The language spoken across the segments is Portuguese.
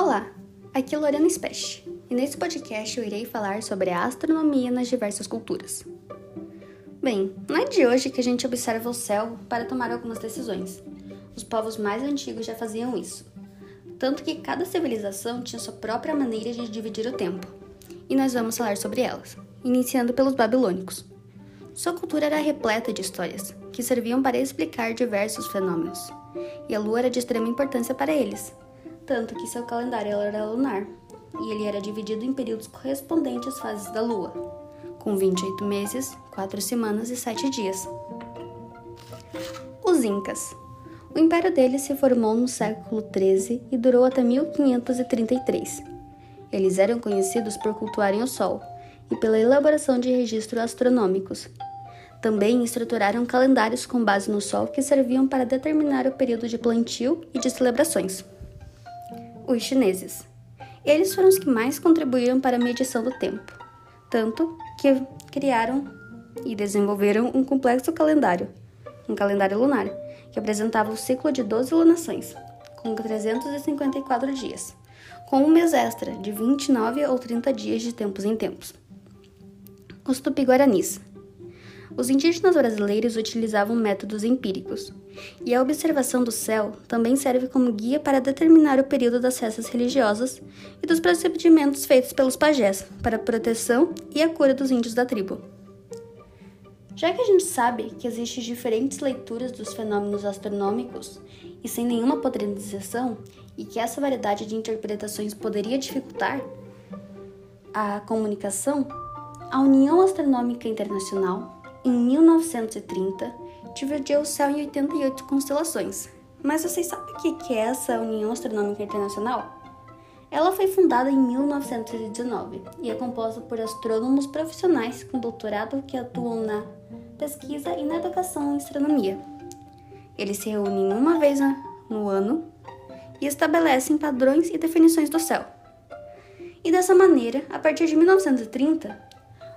Olá, aqui é Lorena Specht e nesse podcast eu irei falar sobre a astronomia nas diversas culturas. Bem, não é de hoje que a gente observa o céu para tomar algumas decisões. Os povos mais antigos já faziam isso, tanto que cada civilização tinha sua própria maneira de dividir o tempo, e nós vamos falar sobre elas, iniciando pelos babilônicos. Sua cultura era repleta de histórias, que serviam para explicar diversos fenômenos, e a lua era de extrema importância para eles, tanto que seu calendário era lunar, e ele era dividido em períodos correspondentes às fases da lua, com 28 meses, 4 semanas e 7 dias. Os Incas. O império deles se formou no século XIII e durou até 1533. Eles eram conhecidos por cultuarem o Sol e pela elaboração de registros astronômicos, também estruturaram calendários com base no Sol que serviam para determinar o período de plantio e de celebrações. Os chineses. Eles foram os que mais contribuíram para a medição do tempo, tanto que criaram e desenvolveram um complexo calendário, um calendário lunar, que apresentava o ciclo de 12 lunações, com 354 dias, com um mês extra de 29 ou 30 dias de tempos em tempos. Os tupi-guaranis os indígenas brasileiros utilizavam métodos empíricos, e a observação do céu também serve como guia para determinar o período das festas religiosas e dos procedimentos feitos pelos pajés para a proteção e a cura dos índios da tribo. Já que a gente sabe que existem diferentes leituras dos fenômenos astronômicos e sem nenhuma padronização, e que essa variedade de interpretações poderia dificultar a comunicação, a União Astronômica Internacional em 1930, dividiu o céu em 88 constelações. Mas vocês sabem o que é essa União Astronômica Internacional? Ela foi fundada em 1919 e é composta por astrônomos profissionais com doutorado que atuam na pesquisa e na educação em astronomia. Eles se reúnem uma vez no ano e estabelecem padrões e definições do céu. E dessa maneira, a partir de 1930,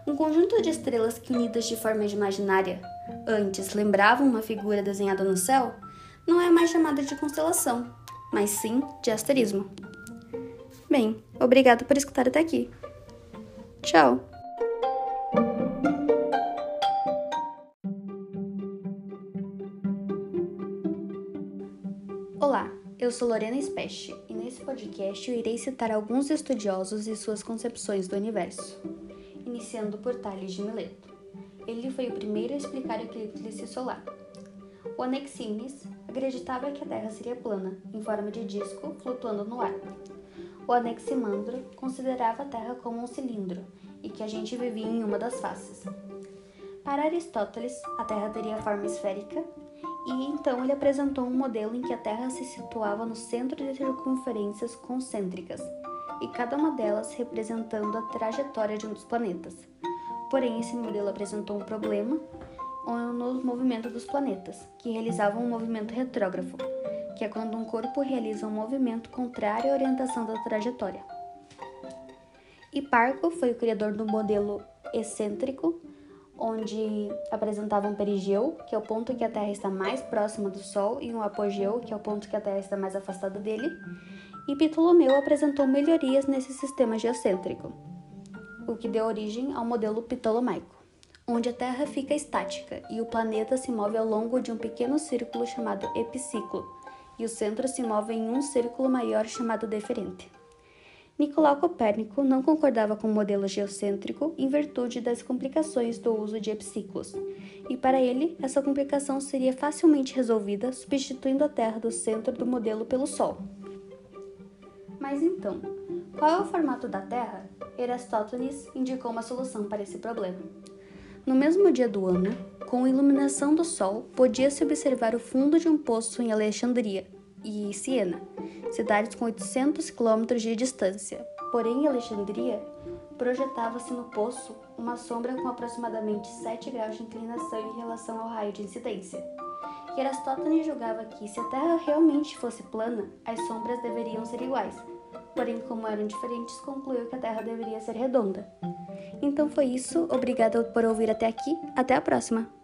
um conjunto de estrelas que, unidas de forma imaginária, antes lembravam uma figura desenhada no céu, não é mais chamada de constelação, mas sim de asterismo. Bem, obrigado por escutar até aqui. Tchau! Olá, eu sou Lorena Specht e nesse podcast eu irei citar alguns estudiosos e suas concepções do universo iniciando por Tales de Mileto. Ele foi o primeiro a explicar o eclipse solar. O Anaximenes acreditava que a Terra seria plana, em forma de disco, flutuando no ar. O Anaximandro considerava a Terra como um cilindro e que a gente vivia em uma das faces. Para Aristóteles, a Terra teria forma esférica e então ele apresentou um modelo em que a Terra se situava no centro de circunferências concêntricas e cada uma delas representando a trajetória de um dos planetas. Porém, esse modelo apresentou um problema no movimento dos planetas, que realizavam um movimento retrógrafo, que é quando um corpo realiza um movimento contrário à orientação da trajetória. Hiparco foi o criador do modelo excêntrico, onde apresentava um perigeu, que é o ponto que a Terra está mais próxima do Sol, e um apogeu, que é o ponto que a Terra está mais afastada dele, e Ptolomeu apresentou melhorias nesse sistema geocêntrico, o que deu origem ao modelo ptolomaico, onde a Terra fica estática e o planeta se move ao longo de um pequeno círculo chamado epiciclo, e o centro se move em um círculo maior chamado deferente. Nicolau Copérnico não concordava com o modelo geocêntrico em virtude das complicações do uso de epiciclos, e para ele essa complicação seria facilmente resolvida substituindo a Terra do centro do modelo pelo Sol. Mas então, qual é o formato da Terra? Erastótenes indicou uma solução para esse problema. No mesmo dia do ano, com a iluminação do Sol, podia-se observar o fundo de um poço em Alexandria e Siena, cidades com 800 quilômetros de distância. Porém, Alexandria, projetava-se no poço uma sombra com aproximadamente 7 graus de inclinação em relação ao raio de incidência. E Aristóteles julgava que, se a Terra realmente fosse plana, as sombras deveriam ser iguais, porém, como eram diferentes, concluiu que a Terra deveria ser redonda. Então foi isso, obrigada por ouvir até aqui, até a próxima!